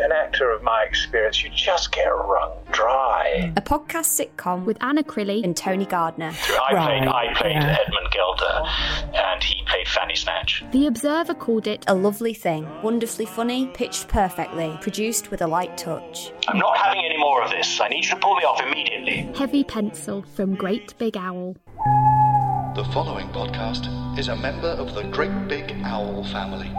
An actor of my experience, you just get wrung dry. A podcast sitcom With Anna Crilly. and Tony Gardner. I played, I played Edmund Gilder, and he played Fanny Snatch. The Observer called it A lovely thing, wonderfully funny, pitched perfectly, produced with a light touch. I'm not having any more of this. I need you to pull me off immediately. Heavy Pencil from Great Big Owl. The following podcast is a member of the Great Big Owl family.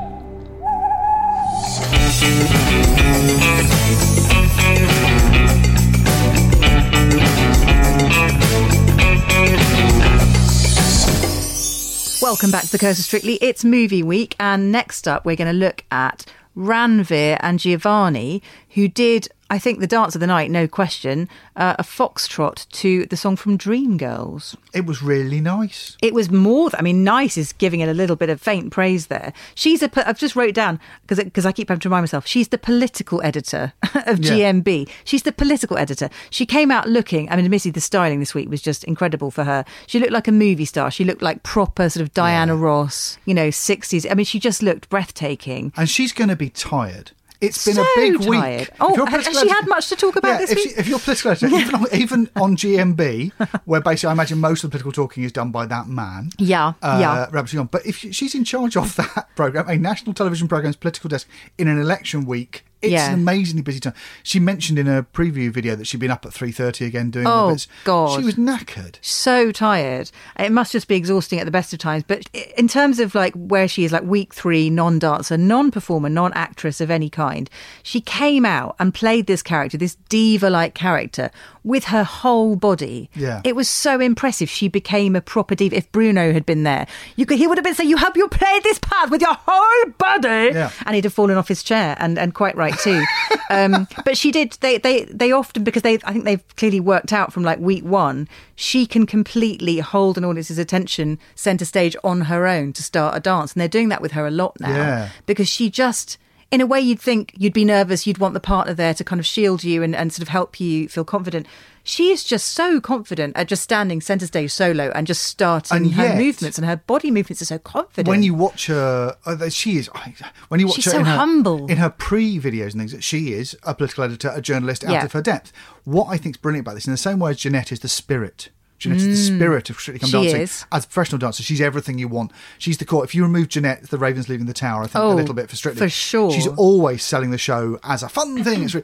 Welcome back to the Curse of Strictly. It's movie week, and next up, we're going to look at Ranvir and Giovanni, who did, I think, the dance of the night, no question, uh, a foxtrot to the song from Dreamgirls. It was really nice. It was more. I mean, nice is giving it a little bit of faint praise there. She's a. I've just wrote down because because I keep having to remind myself. She's the political editor of Yeah. GMB. She's the political editor. She came out looking. I mean, admittedly, the styling this week was just incredible for her. She looked like a movie star. She looked like proper sort of Diana Ross. You know, sixties. I mean, she just looked breathtaking. And she's going to be tired. It's been So a big week. tired. If Oh, has she had much to talk about yeah, this if, week? She, if you're political editor, even, on, even on GMB, where basically I imagine most of the political talking is done by that man. Yeah, uh, yeah. Sillon. But if she- she's in charge of that program, a national television program's political desk in an election week, it's Yeah. an amazingly busy time. She mentioned in her preview video that she'd been up at three thirty again doing all Oh, the bits. God. she was knackered. so tired. It must just be exhausting at the best of times. But in terms of like where she is, like week three, non-dancer, non-performer, non-actress of any kind, she came out and played this character, this diva-like character, with her whole body. Yeah. it was so impressive. She became a proper diva. If Bruno had been there, you could he would have been saying, "You have you played this part with your whole body," Yeah. and he'd have fallen off his chair, and and quite right too. um, but she did. They they they often because they I think they've clearly worked out from like week one. She can completely hold an audience's attention centre stage on her own to start a dance, and they're doing that with her a lot now Yeah. because she just. In a way, you'd think you'd be nervous, you'd want the partner there to kind of shield you and, and sort of help you feel confident. She is just so confident at just standing centre stage solo and just starting And her yet- movements, and her body movements are so confident. When you watch her, uh, she is. When you watch She's her so in her, humble. in her pre-videos and things, that she is a political editor, a journalist out Yeah. of her depth. What I think is brilliant about this, in the same way as Janette is the spirit. Janette is the spirit of Strictly Come Mm. She Dancing. is. As a professional dancer, she's everything you want. She's the core. If you remove Janette, the Ravens leaving the tower, I think Oh, a little bit for Strictly. for sure. She's always selling the show as a fun thing. It's re-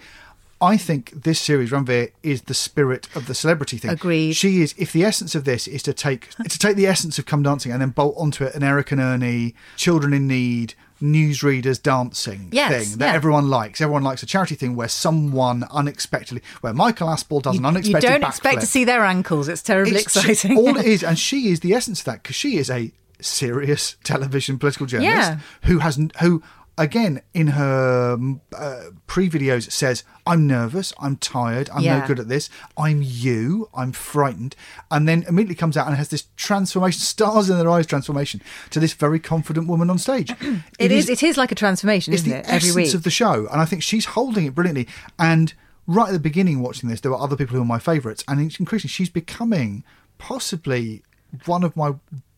I think this series, Ranvir, is the spirit of the celebrity thing. Agreed. She is. If the essence of this is to take to take the essence of Come Dancing and then bolt onto it an Eric and Ernie, children in need, newsreaders dancing Yes, thing that yeah. everyone likes. Everyone likes a charity thing where someone unexpectedly, where Michael Aspel does an unexpected. you don't expect to see their ankles. It's terribly It's exciting. all it is, and she is the essence of that because she is a serious television political journalist Yeah. who has who again in her uh, pre-videos says i'm nervous i'm tired i'm Yeah. no good at this i'm you i'm frightened and then immediately comes out and has this transformation stars in their eyes transformation to this very confident woman on stage it is. It is like a transformation, it's isn't the it? Every essence week. of the show, and I think she's holding it brilliantly. And right at the beginning, watching this, there were other people who were my favourites, and it's increasingly she's becoming possibly one of my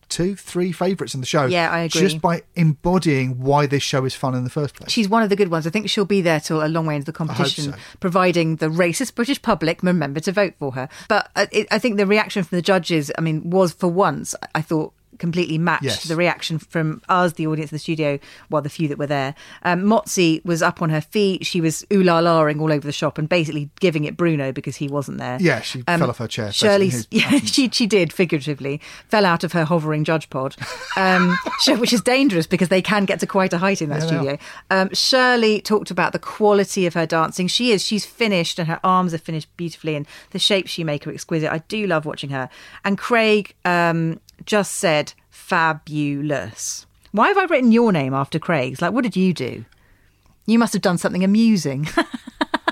two, three favourites in the show. Yeah, I agree. Just by embodying why this show is fun in the first place. She's one of the good ones. I think she'll be there till a long way into the competition, so. providing the racist British public remember to vote for her. But uh, it, I think the reaction from the judges, I mean, was for once, I thought completely matched Yes. the reaction from us, the audience in the studio, well, the few that were there. Um, Motsi was up on her feet. She was ooh la laing all over the shop and basically giving it Bruno because he wasn't there. Yeah, she fell off her chair, Shirley, yeah, she she did figuratively fell out of her hovering judge pod, um, which is dangerous because they can get to quite a height in that Yeah, studio. Um, Shirley talked about the quality of her dancing. She is she's finished and her arms are finished beautifully, and the shapes she make are exquisite. I do love watching her. And Craig um, just said fabulous. Why have I written your name after Craig's? Like, what did you do? You must have done something amusing.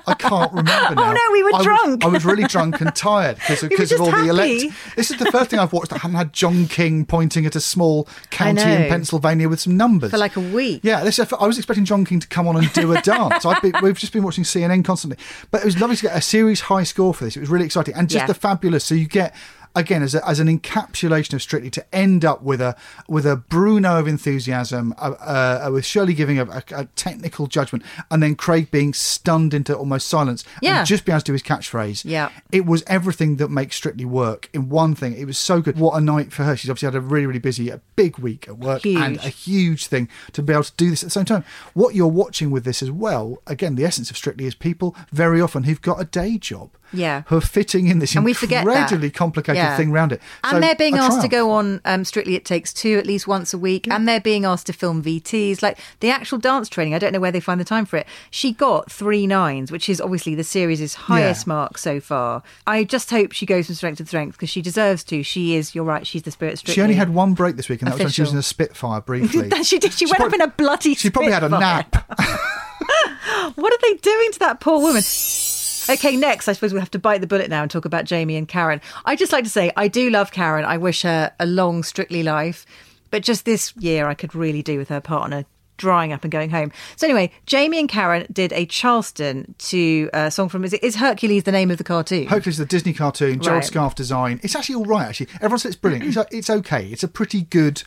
I can't remember now. Oh, no, we were I was- drunk. I was really drunk and tired because of, We of all just the happy. elect. This is the first thing I've watched that hadn't had John King pointing at a small county in. Pennsylvania with some numbers For like a week. Yeah, this, I was expecting John King to come on and do a dance. I've been, we've just been watching CNN constantly, but it was lovely to get a series high score for this. It was really exciting and just Yeah. the fabulous. So you get. Again, as, a, as an encapsulation of Strictly, to end up with a with a Bruno of enthusiasm, uh, uh, with Shirley giving a, a, a technical judgment, and then Craig being stunned into almost silence, Yeah. and just being able to do his catchphrase. Yeah. it was everything that makes Strictly work in one thing. It was so good. What a night for her! She's obviously had a really, really busy, a big week at work, and a huge thing to be able to do this at the same time. What you're watching with this as well, again, the essence of Strictly is people very often who've got a day job. Yeah. Who are fitting in this And we incredibly complicated Yeah. thing around it. And So, they're being asked to go on um, Strictly It Takes Two at least once a week. And they're being asked to film VTs. Like the actual dance training, I don't know where they find the time for it. She got three nines, which is obviously the series' highest Yeah. mark so far. I just hope she goes from strength to strength because she deserves to. She is, you're right, she's the spirit Strictly. She only had one break this week, and that was when she was in a Spitfire briefly. she did. She, went prob- up in a bloody She probably had a nap. What are they doing to that poor woman? Okay, next, I suppose we'll have to bite the bullet now and talk about Jamie and Karen. I just like to say, I do love Karen. I wish her a long, strictly life. But just this year, I could really do with her partner drying up and going home. So anyway, Jamie and Karen did a Charleston to a song from, is, it, is Hercules the name of the cartoon? Hercules, the Disney cartoon, Gerald Right. Scarfe design. It's actually all right. Actually, everyone says it's brilliant. It's, uh, it's okay. It's a pretty good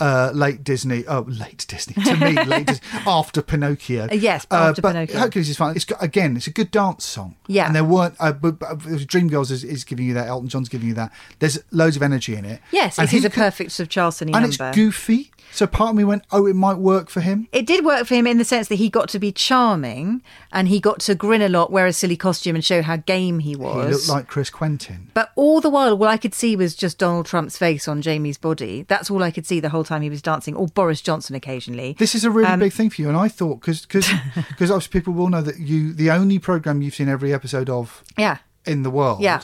uh, late Disney. Oh, late Disney to me. late Disney, after Pinocchio. Uh, yes, after but Pinocchio. Hercules is fine. It's got, again, it's a good dance song. Yeah. and there weren't. Uh, but, but Dreamgirls is, is giving you that. Elton John's giving you that. There's loads of energy in it. yes, and it is he a perfect sort of Charleston And number. it's goofy. So part of me went, oh, it might work for him. It did work for him in the sense that he got to be charming and he got to grin a lot, wear a silly costume, and show how game he was. He looked like Chris Quentin. But all the while, all I could see was just Donald Trump's face on Jamie's body. That's all I could see the whole time he was dancing, or Boris Johnson occasionally. This is a really Um, big thing for you, and I thought because because because obviously people will know that you the only program you've seen every episode of Yeah. in the world Yeah.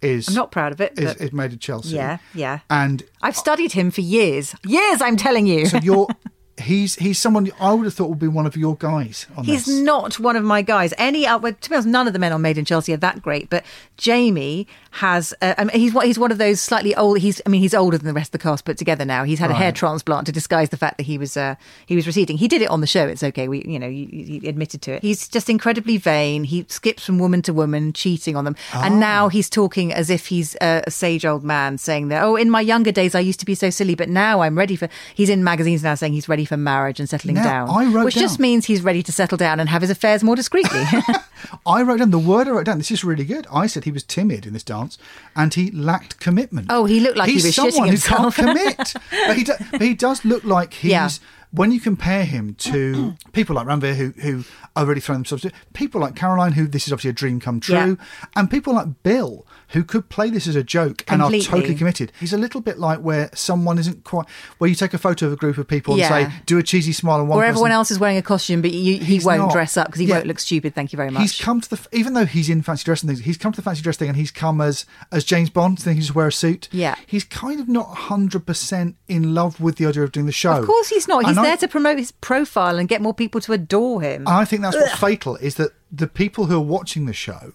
is I'm not proud of it, is, is Made in Chelsea. Yeah, yeah. and I've studied him for years. Years, I'm telling you. so you're he's he's someone I would have thought would be one of your guys on He's this. not one of my guys. Any, uh, well, to be honest, none of the men on Made in Chelsea are that great. But Jamie has, uh, I mean, he's one- he's one of those slightly old. He's, I mean, he's older than the rest of the cast put together now. He's had a hair transplant to disguise the fact that he was uh, he was receding. He did it on the show. It's okay. We, you know, he, he admitted to it. He's just incredibly vain. He skips from woman to woman, cheating on them, Ah. and now he's talking as if he's a, a sage old man, saying that, oh, in my younger days I used to be so silly, but now I'm ready for. He's in magazines now saying he's ready for marriage and settling Now, down, I wrote which just means he's ready to settle down and have his affairs more discreetly. I wrote down the word I wrote down. This is really good. I said he was timid in this dance, and he lacked commitment. Oh, he looked like he he's was shitting someone who can't commit. but, he do, but he does look like he's. Yeah. When you compare him to people like Ranvir who who are really throwing themselves, to people like Caroline who this is obviously a dream come true, and people like Bill who could play this as a joke and are totally committed. He's a little bit like where someone isn't quite where you take a photo of a group of people Yeah. and say do a cheesy smile and one or everyone else is wearing a costume, but you, he won't not. dress up because he Yeah. won't look stupid. Thank you very much. He's come to the even though he's in fancy dress and things. He's come to the fancy dress thing, and he's come as as James Bond, thinking he just wear a suit. Yeah. he's kind of not hundred percent in love with the idea of doing the show. of course, he's not. He's And I- there to promote his profile and get more people to adore him. I think that's what's fatal is that the people who are watching the show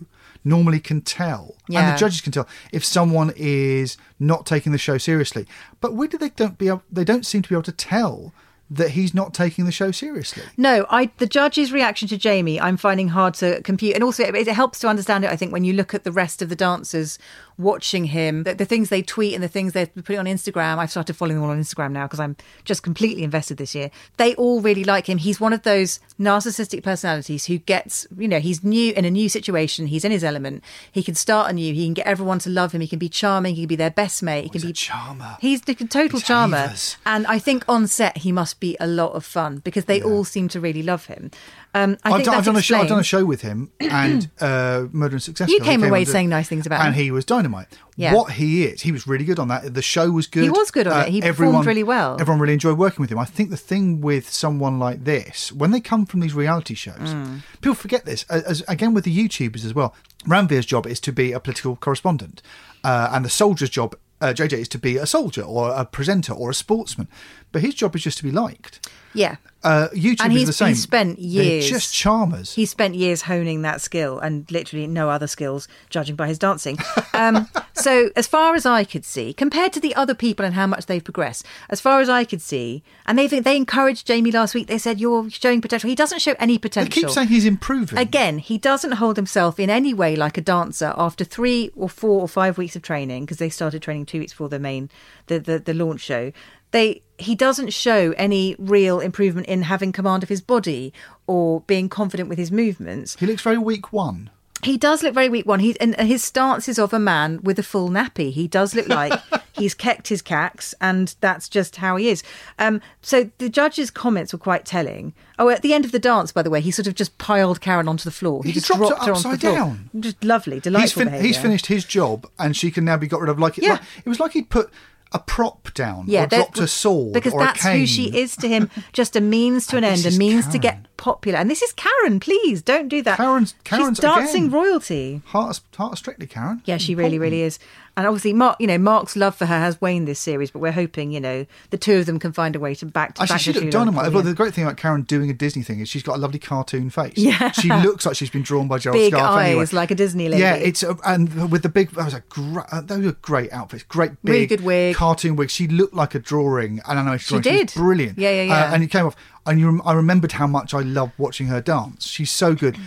normally can tell, and the judges can tell if someone is not taking the show seriously. But weirdly, they don't be able, they don't seem to be able to tell that he's not taking the show seriously. No, I the judge's reaction to Jamie, I'm finding hard to compute, and also it, it helps to understand it. I think when you look at the rest of the dancers watching him, the, the things they tweet and the things they're putting on Instagram. I've started following them all on Instagram now because I'm just completely invested this year. They all really like him. He's one of those narcissistic personalities who gets, you know, he's new in a new situation. He's in his element. He can start anew. He can get everyone to love him. He can be charming. He can be their best mate. He can he's a be charmer. He's a total He's charmer. havers. And I think on set he must be a lot of fun because they all seem to really love him. Um, I I've think done, I've done a show. I've done a show with him and uh, Murder and Success. You came away on to- saying nice things about him. and him. he was dynamite. Yeah. What he is, he was really good on that. The show was good. Uh, He was good on it. He performed really well. Everyone really enjoyed working with him. I think the thing with someone like this, when they come from these reality shows, Mm. people forget this. As, as- again with the YouTubers as well. Ranvir's job is to be a political correspondent, uh, and the soldier's job uh, JJ is to be a soldier or a presenter or a sportsman, but his job is just to be liked. Yeah. Uh, YouTube and is he's, the same. he's spent They're years just charmers. He spent years honing that skill and literally no other skills, judging by his dancing. Um, so, as far as I could see, compared to the other people and how much they've progressed, as far as I could see, and they they encouraged Jamie last week. They said you're showing potential. He doesn't show any They potential. keep saying he's improving. Again, he doesn't hold himself in any way like a dancer after three or four or five weeks of training because they started training two weeks before the main the, the, the launch show. They he doesn't show any real improvement in having command of his body or being confident with his movements. He looks very weak one. He does look very weak one. He and his stance is of a man with a full nappy. He does look like he's kept his cacks, and that's just how he is. Um, so the judge's comments were quite telling. Oh, at the end of the dance, by the way, he sort of just piled Karen onto the floor. He, He just dropped her dropped her, onto the upside floor. down. Just lovely, delightful. He's, fin- he's finished his job, and she can now be got rid of. Like it, Yeah. like, it was like he'd put a prop down Yeah, or dropped a sword because or that's a cane. who she is to him. Just a means to an end, a means to get popular. And this is Karen. Please don't do that. Karen's- Karen's She's dancing again. royalty. Heart heart Strictly, Karen. Yeah, she really, really is. And obviously, Marc, you know, Marc's love for her has waned this series, but we're hoping, you know, the two of them can find a way to back to Actually, back she looked True Love dynamite. Well, the great thing about Karen doing a Disney thing is she's got a lovely cartoon face. Yeah. she looks like she's been drawn by Gerald Big Scarfe eyes, anyway. like a Disney lady. Yeah, it's a, and with the big. That was a great. Uh, those were great outfits. Great big, Really good wig. cartoon wig. She looked like a drawing, an animation She drawing. She did. brilliant. Yeah, yeah, yeah. Uh, and it came off. And you, I remembered how much I loved watching her dance. She's so good.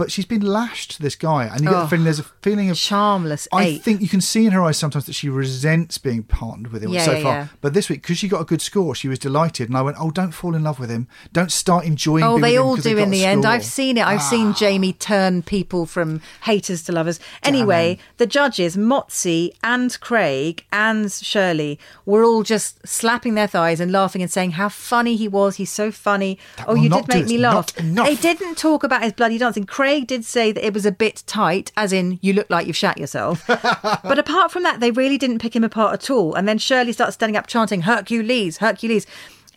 But she's been lashed to this guy, and you get Oh, the feeling there's a feeling of charmless I ape. think you can see in her eyes sometimes that she resents being partnered with him Yeah, so yeah, far. yeah. But this week, because she got a good score, she was delighted, and I went, "Oh, don't fall in love with him. Don't start enjoying." Oh, they him do got in the end. I've seen it. I've seen Ah. Jamie turn people from haters to lovers. Anyway, the judges, Motsi and Craig and Shirley, were all just slapping their thighs and laughing and saying how funny he was. He's so funny. That oh, you did make me laugh. They didn't talk about his bloody dancing. Craig did say that it was a bit tight, as in you look like you've shat yourself. but apart from that, they really didn't pick him apart at all. And then Shirley starts standing up chanting Hercules, Hercules.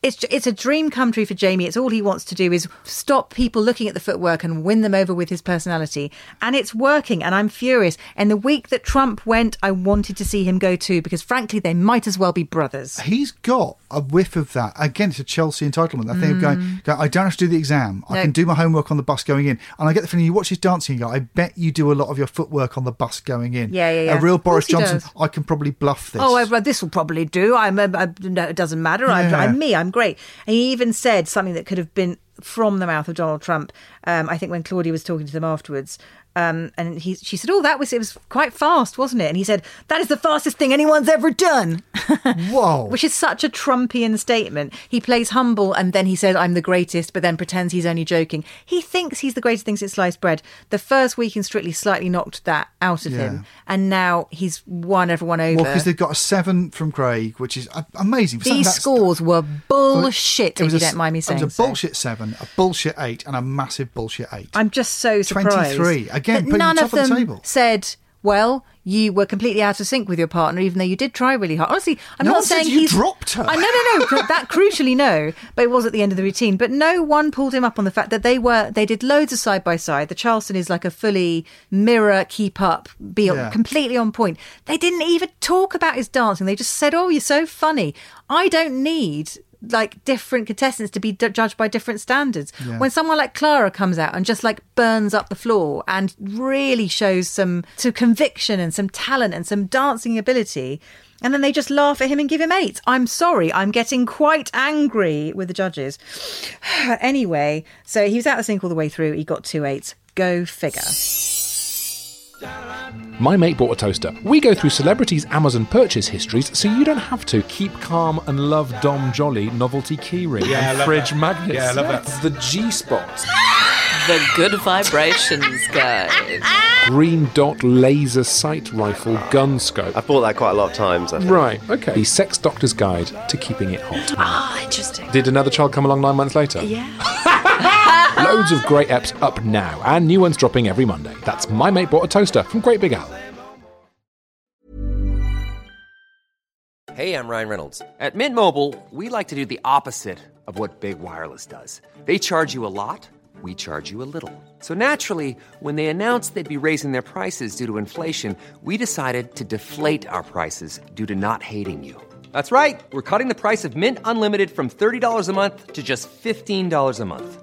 It's it's a dream come true for Jamie. It's all he wants to do is stop people looking at the footwork and win them over with his personality, and it's working. And I'm furious. And the week that Trump went, I wanted to see him go too because frankly, they might as well be brothers. He's got a whiff of that. Again, it's a Chelsea entitlement. That thing of going, going, I don't have to do the exam. I Mm. No. can do my homework on the bus going in. And I get the feeling you watch his dancing, go, I bet you do a lot of your footwork on the bus going in. Yeah, yeah, yeah. A real Boris Johnson, does. I can probably bluff this. Oh, I, this will probably do. I'm, I, I, no, it doesn't matter. I'm, I'm me. I'm great. And he even said something that could have been from the mouth of Donald Trump. Um, I think when Claudia was talking to them afterwards, um, and he, she said, "Oh, that was it was quite fast, wasn't it?" And he said, "That is the fastest thing anyone's ever done." Whoa. Which is such a Trumpian statement. He plays humble and then he says, I'm the greatest, but then pretends he's only joking. He thinks he's the greatest thing since sliced bread. The first week in Strictly slightly knocked that out of Yeah. him. And now he's won everyone over. Well, because they've got a seven from Craig, which is amazing. For These scores were bullshit, It if was you a don't mind me saying, It was a so. bullshit seven, a bullshit eight, and a massive bullshit eight. I'm just so surprised. 23. Again, putting none of the them table. said, well, you were completely out of sync with your partner, even though you did try really hard. Honestly, I'm No not saying you he's dropped her. I no, no, no. that crucially, no. But it was at the end of the routine. But no one pulled him up on the fact that they were they did loads of side by side. The Charleston is like a fully mirror, keep up, be Yeah. completely on point. They didn't even talk about his dancing. They just said, "Oh, you're so funny." I don't need like different contestants to be d- judged by different standards. Yeah. When someone like Clara comes out and just like burns up the floor and really shows some some conviction and some talent and some dancing ability. And then they just laugh at him and give him eight. I'm sorry, I'm getting quite angry with the judges. anyway, so he was out of sync all the way through. He got two eights. Go figure. My mate bought a toaster. We go through celebrities' Amazon purchase histories so you don't have to. Keep calm and love Dom Jolly novelty keyring Yeah, I and love fridge that. magnets. Yeah, I love that. The G spot. The Good Vibrations Guide. Green dot laser sight rifle gun scope. I've bought that quite a lot of times. I think. Right, okay. The sex doctor's guide to keeping it hot. Ah, interesting. Did another child come along nine months later? Yeah. Loads of great eps up now, and new ones dropping every Monday. That's My Mate Bought a Toaster from Great Big Owl. Hey, I'm Ryan Reynolds. At Mint Mobile, we like to do the opposite of what Big Wireless does. They charge you a lot, we charge you a little. So naturally, when they announced they'd be raising their prices due to inflation, we decided to deflate our prices due to not hating you. That's right. We're cutting the price of Mint Unlimited from $30 a month to just $15 a month.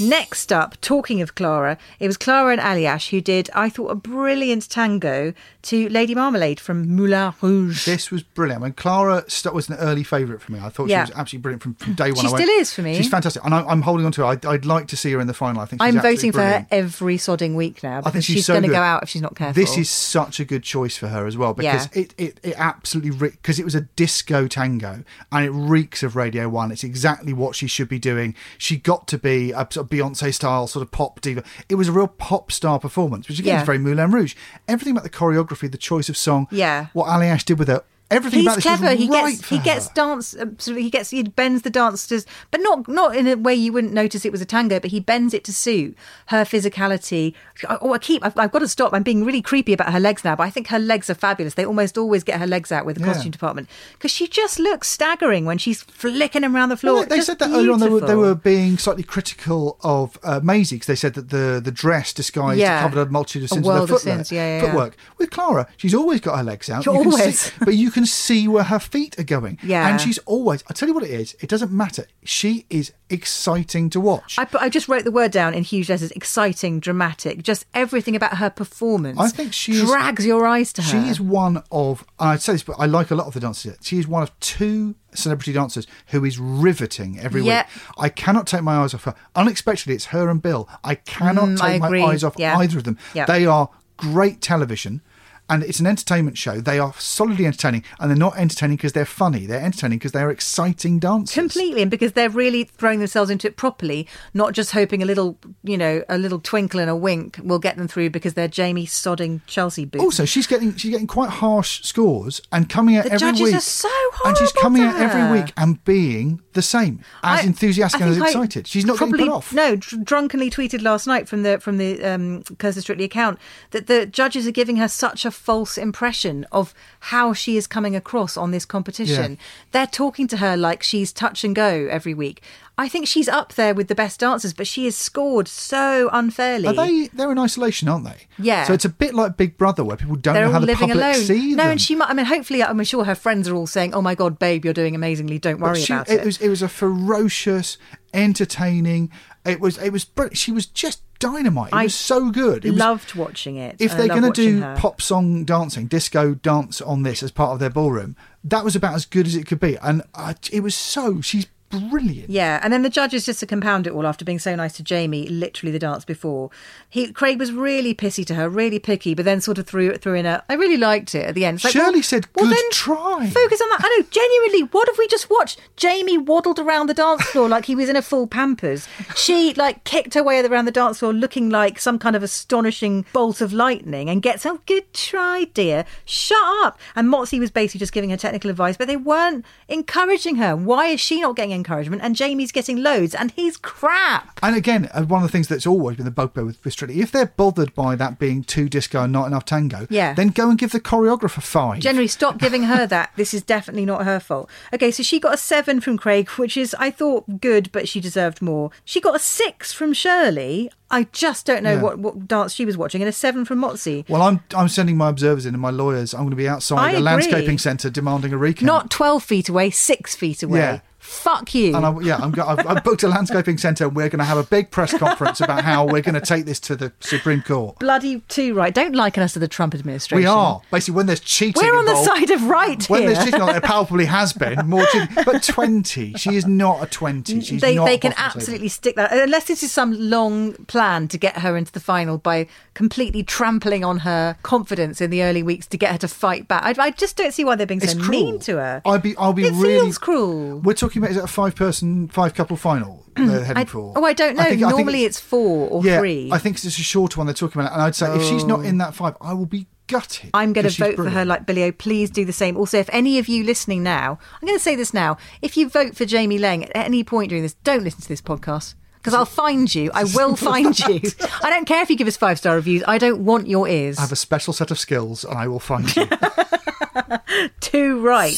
Next up, talking of Clara, it was Clara and Aljaž who did, I thought, a brilliant tango to Lady Marmalade from Moulin Rouge. This was brilliant. I mean, Clara was an early favourite for me. I thought Yeah. she was absolutely brilliant from, from day one. She I went, still is for me. She's fantastic, and I, I'm holding on to her. I'd, I'd like to see her in the final. I think she's I'm voting for brilliant. her every sodding week now I think she's, she's, so going to go out if she's not careful. This is such a good choice for her as well because Yeah. it, it, it absolutely because it was a disco tango and it reeks of Radio One. It's exactly what she should be doing. She got to be a sort of Beyonce style sort of pop diva. It was a real pop star performance, which again Yeah. is very Moulin Rouge. Everything about the choreography, the choice of song, Yeah. what Aljaž did with her. Everything He's about this clever. He right gets he gets dance. uh, Sort of, he gets he bends the dancers, but not not in a way you wouldn't notice it was a tango. But he bends it to suit her physicality. Oh, I keep. I've, I've got to stop. I'm being really creepy about her legs now, but I think her legs are fabulous. They almost always get her legs out with the Yeah. costume department because she just looks staggering when she's flicking them around the floor. Well, they, they said that earlier on. They were, they were being slightly critical of uh, Maisie because they said that the, the dress disguised Yeah. covered a multitude of A sins world with her of footwork. yeah, yeah, footwork. With Clara, she's always got her legs out. She You can always. see- but you can see where her feet are going. Yeah. and she's always. I tell you what it is. It doesn't matter. She is exciting to watch. I, I just wrote the word down in huge letters: exciting, dramatic. Just everything about her performance. I think she is- drags your eyes to her. She is one of, I'd say this, but I like a lot of the dancers. She is one of two celebrity dancers who is riveting every Yeah. week. I cannot take my eyes off her. Unexpectedly, it's her and Bill. I cannot Mm, take my eyes off either of them. Yeah. They are great television. And it's an entertainment show. They are solidly entertaining, and they're not entertaining because they're funny. They're entertaining because they're exciting dancers. Completely, and because they're really throwing themselves into it properly, not just hoping a little, you know, a little twinkle and a wink will get them through because they're Jamie sodding Chelsea boots. Also, she's getting she's getting quite harsh scores and coming out every week. The every judges week. are so hard. and she's coming out every week and being the same, as I- enthusiastic I and as think I excited. She's not probably, getting put off. No, dr- drunkenly tweeted last night from the from the um, Curse of Strictly account that the judges are giving her such a false impression of how she is coming across on this competition. Yeah. They're talking to her like she's touch and go every week. I think she's up there with the best dancers, but she is scored so unfairly. Are they? They're in isolation, aren't they? Yeah. So it's a bit like Big Brother, where people don't They're know how the public alone. see no, them. No, and she might. I mean, hopefully, I'm sure her friends are all saying, "Oh my God, babe, you're doing amazingly. Don't worry she- about it. it." was it was a ferocious, entertaining. It was it was brilliant. She was just dynamite. It I was so good. It was, loved watching it. if I they're going to do her. pop song dancing, disco dance on this as part of their ballroom, that was about as good as it could be. And uh, it was so she's brilliant. Yeah, and then the judges just to compound it all after being so nice to Jamie, literally the dance before. He Craig was really pissy to her, really picky, but then sort of threw it threw in a I really liked it at the end. Like, Shirley well- said, well, "Good then try." Focus on that. I know, genuinely, what have we just watched? Jamie waddled around the dance floor like he was in a full pampers. She like kicked her way around the dance floor looking like some kind of astonishing bolt of lightning and gets, oh good try, dear. Shut up. And Motsi was basically just giving her technical advice, but they weren't encouraging her. Why is she not getting encouragement? And Jamie's getting loads and he's crap. And again, uh, one of the things that's always been the bugbear with, with Strictly, if they're bothered by that being too disco and not enough tango, Yeah. then go and give the choreographer five. Generally, stop giving her that. This is definitely not her fault. Okay, so she got a seven from Craig, which is, I thought, good, but she deserved more. She got a six from Shirley. I just don't know Yeah. what, what dance she was watching, and a seven from Motsi. Well, I'm I'm sending my observers in and my lawyers. I'm going to be outside I a agree. landscaping centre demanding a recount. Not 12 feet away, six feet away. Yeah. Fuck you. And I, yeah, I'm, I've, I've booked a landscaping centre and we're going to have a big press conference about how we're going to take this to the Supreme Court. Bloody too right. Don't liken us to the Trump administration. We are. Basically, when there's cheating We're on the side of right When here. there's cheating, there palpably has been more cheating. But 20, she is not a 20. She's they not they can bottom table. absolutely stick that unless this is some long plan to get her into the final by completely trampling on her confidence in the early weeks to get her to fight back. I, I just don't see why they're being so mean to her. I'll be, I'll be it really. feels cruel. We're talking about is it a five person, five couple final they're heading I, for? oh, I don't know. I think Normally it's, four or yeah, three. I think it's just a shorter one they're talking about. And I'd say if she's not Oh. in that five, I will be gutted. I'm going to vote for her like Billy O. Please do the same. Also, if any of you listening now, I'm going to say this now. If you vote for Jamie Laing at any point during this, don't listen to this podcast. Because I'll find you. I will find you. I don't care if you give us five star reviews. I don't want your ears. I have a special set of skills and I will find you. Too right.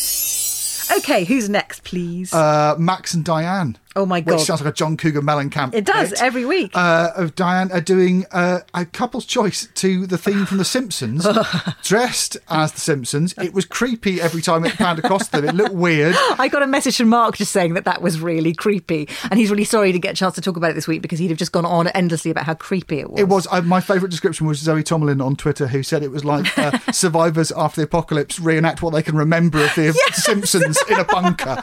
Okay, who's next, please? uh, Max and Diane. Oh my god! Which sounds like a John Cougar Mellencamp. it does bit. every week. uh, of Diane are doing uh, a couple's choice to the theme from The Simpsons, dressed as The Simpsons. It was creepy every time it panned across them. It looked weird. I got a message from Marc just saying that that was really creepy, and he's really sorry to get a chance to talk about it this week because he'd have just gone on endlessly about how creepy it was. It was uh, my favourite description was Zoe Tomlin on Twitter, who said it was like uh, survivors after the apocalypse reenact what they can remember of the Simpsons in a bunker,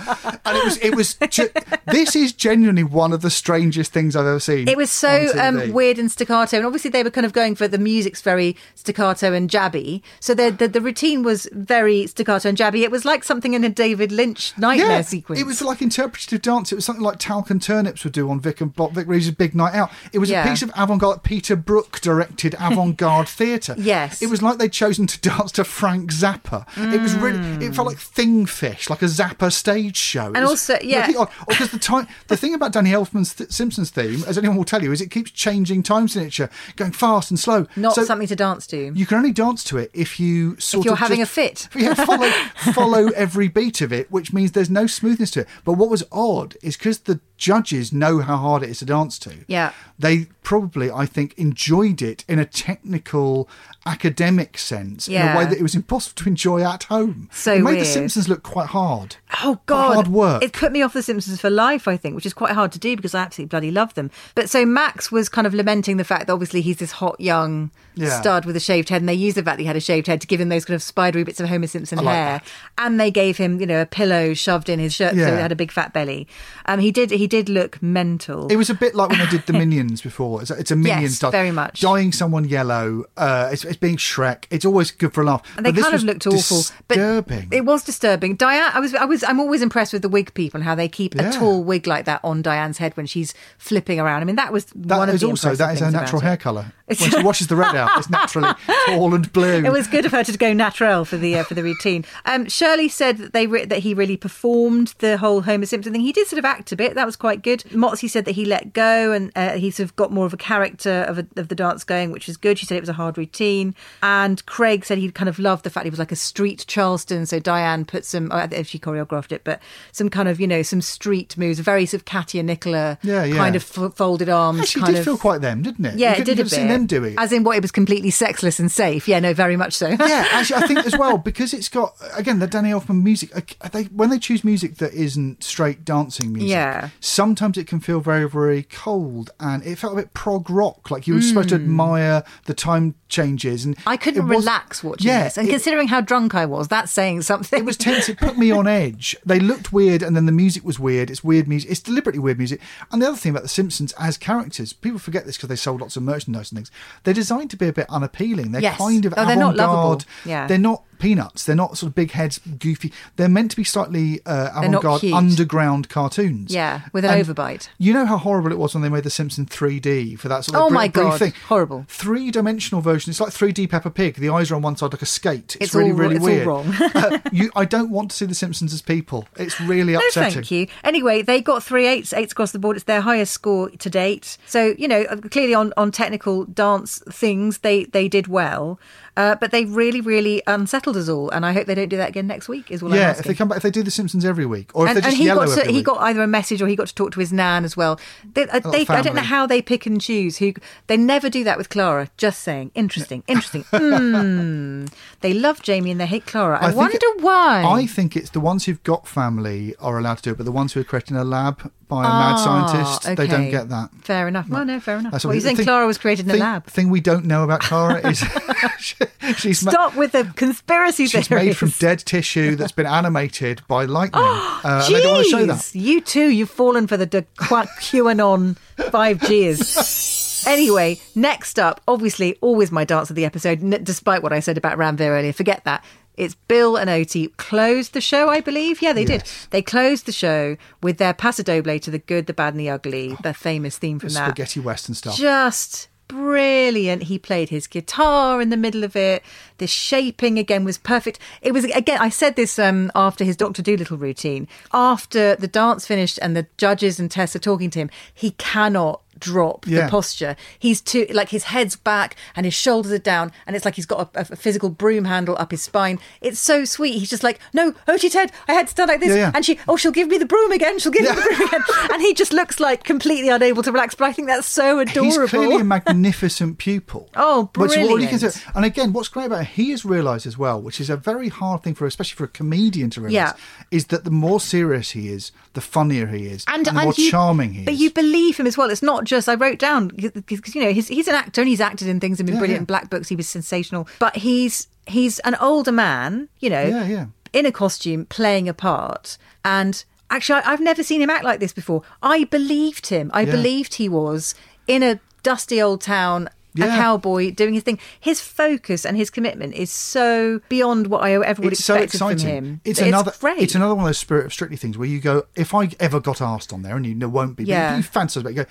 and it was it was. Ge- this is genuinely one of the strangest things I've ever seen. It was so um, weird and staccato, and obviously they were kind of going for the music's very staccato and jabby. So the, the the routine was very staccato and jabby. It was like something in a David Lynch nightmare yeah, sequence. It was like interpretative dance. It was something like Talc and Turnips would do on Vic and Bob Vic Reeves' Big Night Out. It was Yeah. a piece of avant-garde. Peter Brook directed avant-garde theatre. Yes. it was like they'd chosen to dance to Frank Zappa. It was really. It felt like Thing Fish, like a Zappa stage show. And also- yeah. really. Because the time, the thing about Danny Elfman's th- Simpsons theme, as anyone will tell you, is it keeps changing time signature, going fast and slow. not So something to dance to. You can only dance to it if you sort you're of having just- a fit. Yeah, follow follow every beat of it, which means there's no smoothness to it. But what was odd is because the judges know how hard it is to dance to. Yeah. They probably, I think, enjoyed it in a technical, academic sense in a way that it was impossible to enjoy at home. So it made The. Simpsons look quite hard. Oh God, hard work. It put me off The Simpsons for life, I think, which is quite hard to do because I absolutely bloody love them. But so Max was kind of lamenting the fact that obviously he's this hot young Yeah. stud with a shaved head, and they used the fact that he had a shaved head to give him those kind of spidery bits of Homer Simpson like hair, that. and they gave him you know a pillow shoved in his shirt so he had a big fat belly. Um, he did he did look mental. It was a bit like when they did the Minions before. It's a, it's a Minion Yes, style. very much. Dyeing someone yellow. Uh, it's, it's being Shrek. It's always good for a laugh. And they But this kind of was looked awful. Disturbing. But it was disturbing. Diane, I was, I was, I'm always impressed with the wig people and how they keep Yeah. a tall wig like that on Diane's head when she's flipping around. I mean, that was That one of the also that is her natural hair colour. When she washes the red out, it's naturally tall and blue. It was good of her to go natural for the uh, for the routine. Um, Shirley said that they re- that he really performed the whole Homer Simpson thing. He did sort of act a bit. That was quite good. Motsy said that he let go and uh, he sort of got more of a character of, a, of the dance going, which was good. She said it was a hard routine. And Craig said he kind of loved the fact he was like a street Charleston. So Diane put some, I don't know if she choreographed it, but some kind of you know some street moves, very sort of Katya Nicola Yeah, yeah. kind of f- folded arms. Actually, kind did of, feel quite them, didn't it? Yeah, you it did you a bit. seen them doing it. As in what it was completely sexless and safe. Yeah, no, very much so. yeah, actually, I think as well because it's got again the Danny Elfman music. uh, They when they choose music that isn't straight dancing music, Yeah. sometimes it can feel very very cold, and it felt a bit prog rock. Like you were supposed to admire the time changes, and Mm. I couldn't was- relax watching yeah, this. And it- considering how drunk I was, that's saying something. It was tense. It put me on edge. They looked weird, and then the music was weird. It's weird music. It's deliberately weird music. And the other thing about The Simpsons as characters, people forget this because they sold lots of merchandise and things. They're designed to be a bit unappealing. They're Yes. kind of Oh, they're not lovable. Yeah. They're not peanuts. They're not sort of big heads, goofy. They're meant to be slightly uh, avant-garde, underground cartoons. Yeah, with an And overbite. You know how horrible it was when they made The Simpsons 3D for that sort of Oh my God, thing. horrible. Three dimensional version. It's like 3D Peppa Pig. The eyes are on one side like a skate. It's, It's really all- really it's all weird. wrong. Uh, you, I don't want to see The Simpsons as people. It's really upsetting. No, thank you. Anyway, they got three eights, eights across the board. It's their highest score to date. So you know, clearly on on technical dance things, they they did well. Uh, but they really, really unsettled us all, and I hope they don't do that again next week. Is all I'm yeah, if they come back, if they do The Simpsons every week, or if they're just and he yellow got to, he week. got either a message or he got to talk to his nan as well. They, uh, they, I don't know how they pick and choose who. They never do that with Clara. Just saying, interesting, interesting. mm. They love Jamie and they hate Clara. I, think wonder it- why. I think it's the ones who've got family are allowed to do it, but the ones who are created in a lab by a mad Ah, scientist, they don't okay. get that. Fair enough. Well, no, fair enough. That's What what you the think? thing- Clara was created in a thing, lab. Thing we don't know about Clara is she- she's ma- Stop with the conspiracy she's theories. made from dead tissue that's been animated by lightning. uh, and they don't want to show that. Jeez, You too, you've fallen for the de- qua- QAnon 5Gs. anyway, next up, obviously, always my dance of the episode, n- despite what I said about Ranvir earlier. Forget that. It's Bill and Oti closed the show, I believe. Yeah, they did. They closed the show with their Paso Doble to the good, the bad, and the ugly, the famous theme from The that. spaghetti western stuff. Just brilliant. He played his guitar in the middle of it. The shaping again was perfect. It was again. I said this um, after his Doctor Dolittle routine. After the dance finished and the judges and Tess are talking to him, he cannot drop Yeah. the posture. He's too like his head's back and his shoulders are down, and it's like he's got a, a physical broom handle up his spine. It's so sweet. He's just like, no, oh, she said I had to stand like this, Yeah, yeah. and she, oh, she'll give me the broom again. She'll give me the broom again, and he just looks like completely unable to relax. But I think that's so adorable. He's clearly a magnificent pupil. Oh, Which what you brilliant. And again, what's great about it, he has realised as well, which is a very hard thing for, especially for a comedian to realise, is that the more serious he is, the funnier he is, and, the more you- charming he But is. But you believe him as well. It's not just I wrote down because you know he's he's an actor and he's acted in things and been Yeah, brilliant yeah. in black books. He was sensational, but he's he's an older man, you know, Yeah, yeah. in a costume playing a part and. Actually, I- I've never seen him act like this before. I believed him. I Yeah. believed he was in a dusty old town, a cowboy doing his thing. His focus and his commitment is so beyond what I ever would it's expect exciting. from him. It's, another. great. It's another one of those spirit of strictly things where you go, if I ever got asked on there, and you know won't be, Yeah. but you fantasize about, it, you go,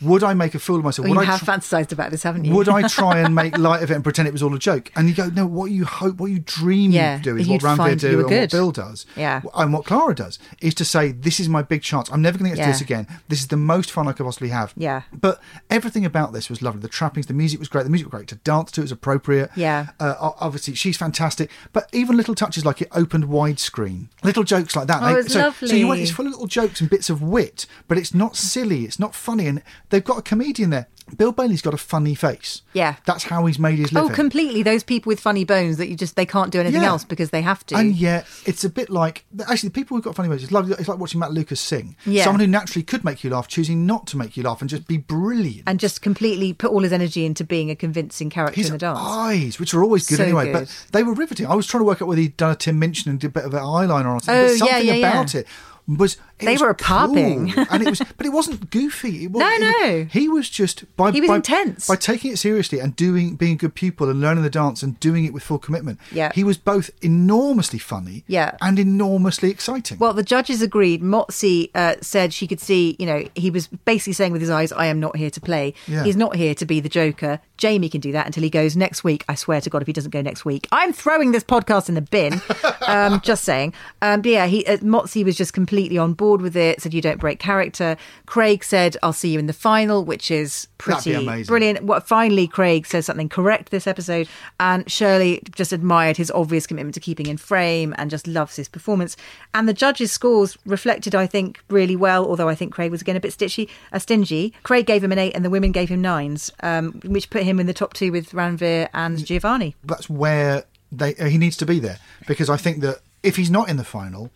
would I make a fool of myself? Well, would you I have tr- fantasized about this, haven't you? Would I try and make light of it and pretend it was all a joke? And you go, no. What you hope, what you dream Yeah, of do is what Ranvir do and good. what Bill does. Yeah. and what Clara does is to say, this is my big chance. I'm never going to get to Yeah. this again. This is the most fun I could possibly have. Yeah. But everything about this was lovely. The trappings, the music was great. The music was great to dance to. It was appropriate. Yeah. Uh, obviously, she's fantastic. But even little touches like it opened widescreen, little jokes like that. Oh, it's so, so you want lovely. it's full of little jokes and bits of wit, but it's not silly. It's not funny, and they've got a comedian there. Bill Bailey's got a funny face. Yeah. That's how he's made his oh, living. Oh, completely. Those people with funny bones that you just they can't do anything Yeah. else because they have to. And yet, it's a bit like actually the people who've got funny faces. It's like, it's like watching Matt Lucas sing. Yeah. Someone who naturally could make you laugh, choosing not to make you laugh and just be brilliant. and just completely put all his energy into being a convincing character His in the dance. eyes, which are always good So anyway, good. but they were riveting. I was trying to work out whether he'd done a Tim Minchin and did a bit of an eyeliner on something. Oh, but something yeah, yeah. about it was it They were cool. and it was, but it wasn't goofy. It was, No, no. he was just by He was by, intense. by taking it seriously and doing being a good pupil and learning the dance and doing it with full commitment. Yeah. he was both enormously funny, Yeah. and enormously exciting. Well, the judges agreed. Motsi uh, said she could see, you know, he was basically saying with his eyes, I am not here to play. Yeah. He's not here to be the Joker. Jamie can do that until he goes next week. I swear to God, if he doesn't go next week, I'm throwing this podcast in the bin. um, just saying. Um, but yeah, he, uh, Motsi was just completely on board with it, said, you don't break character. Craig said, I'll see you in the final, which is pretty amazing. brilliant. What finally Craig says something correct this episode, and Shirley just admired his obvious commitment to keeping in frame and just loves his performance. And the judges' scores reflected, I think, really well. Although I think Craig was again a bit stitchy, uh, stingy. Craig gave him an eight, and the women gave him nines, um, which put him in the top two with Ranvir and Giovanni. That's where they uh, he needs to be there because I think that if he's not in the final,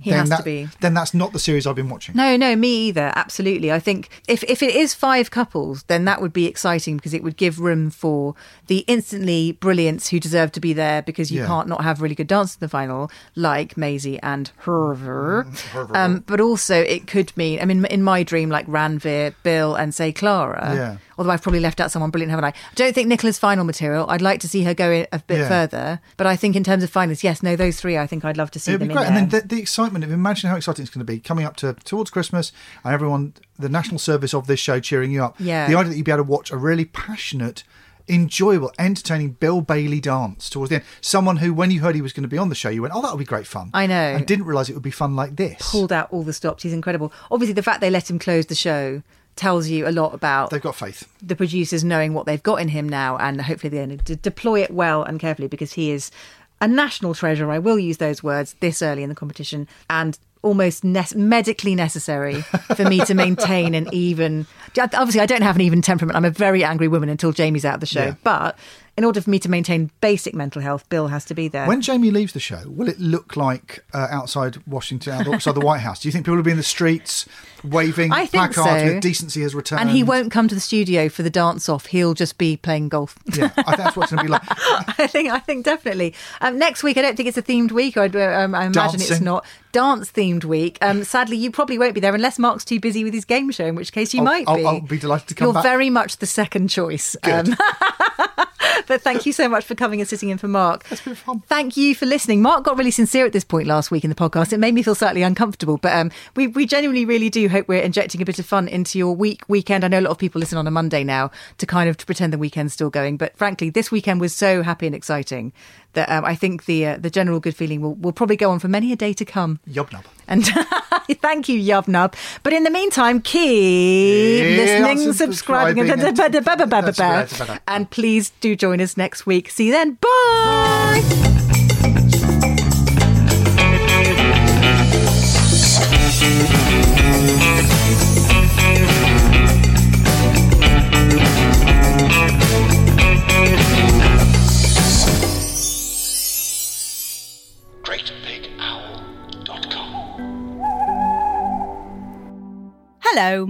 He then has to be. Then that's not the series I've been watching. No, no, me either. Absolutely. I think if, if it is five couples, then that would be exciting because it would give room for the instantly brilliants who deserve to be there because you Yeah. can't not have really good dance in the final, like Maisie and HRVY. HRVY. Um, but also, it could mean, I mean, in my dream, like Ranvir, Bill, and say Clara. Yeah. Although I've probably left out someone brilliant, haven't I? I don't think Nicola's final material. I'd like to see her go a bit Yeah. further. But I think in terms of finalists, yes, no, those three, I think I'd love to see It'd them in and then the, the excitement of imagine how exciting it's going to be coming up to towards Christmas, and everyone, the national service of this show cheering you up. Yeah. the idea that you'd be able to watch a really passionate, enjoyable, entertaining Bill Bailey dance towards the end. Someone who, when you heard he was going to be on the show, you went, "Oh, that would be great fun." I know. and didn't realise it would be fun like this. pulled out all the stops. He's incredible. Obviously, the fact they let him close the show tells you a lot about They've got faith. the producers knowing what they've got in him now, and hopefully they're going to deploy it well and carefully because he is a national treasure. I will use those words this early in the competition, and almost ne- medically necessary for me to maintain an even. Obviously, I don't have an even temperament. I'm a very angry woman until Jamie's out of the show. Yeah. But in order for me to maintain basic mental health, Bill has to be there. When Jamie leaves the show, will it look like uh, outside Washington, outside the White House? Do you think people will be in the streets waving I think placards so. with "Decency has returned"? and he won't come to the studio for the dance off. He'll just be playing golf. Yeah, I think that's what it's going to be like. I think I think definitely. Um, next week, I don't think it's a themed week. I, um, I imagine it's not dance themed week. Um, sadly, you probably won't be there unless Marc's too busy with his game show, in which case you I'll- might I'll- be. I'll be delighted to come You're back. very much the second choice. Um, but thank you so much for coming and sitting in for Marc. That's been fun. Thank you for listening. Marc got really sincere at this point last week in the podcast. It made me feel slightly uncomfortable, but um, we, we genuinely really do hope we're injecting a bit of fun into your week, weekend. I know a lot of people listen on a Monday now to kind of to pretend the weekend's still going, but frankly, this weekend was so happy and exciting that um, I think the uh, the general good feeling will, will probably go on for many a day to come. Yobnub. And thank you, Yubnub. But in the meantime, keep Yeah, listening, subscribing, subscribing, and, that's right. and please do join us next week. See you then. Bye.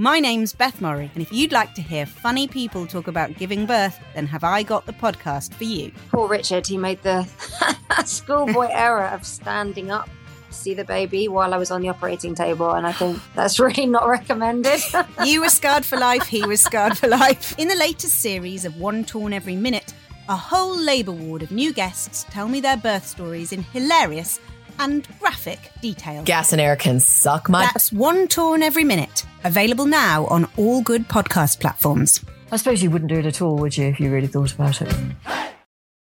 My name's Beth Murray, and if you'd like to hear funny people talk about giving birth, then have I got the podcast for you. Poor Richard, he made the schoolboy error of standing up to see the baby while I was on the operating table, and I think that's really not recommended. you were scarred for life, he was scarred for life. In the latest series of One Torn Every Minute, a whole labour ward of new guests tell me their birth stories in hilarious and graphic detail. Gas and air can suck my. That's One Torn Every Minute, available now on all good podcast platforms. I suppose you wouldn't do it at all, would you, if you really thought about it?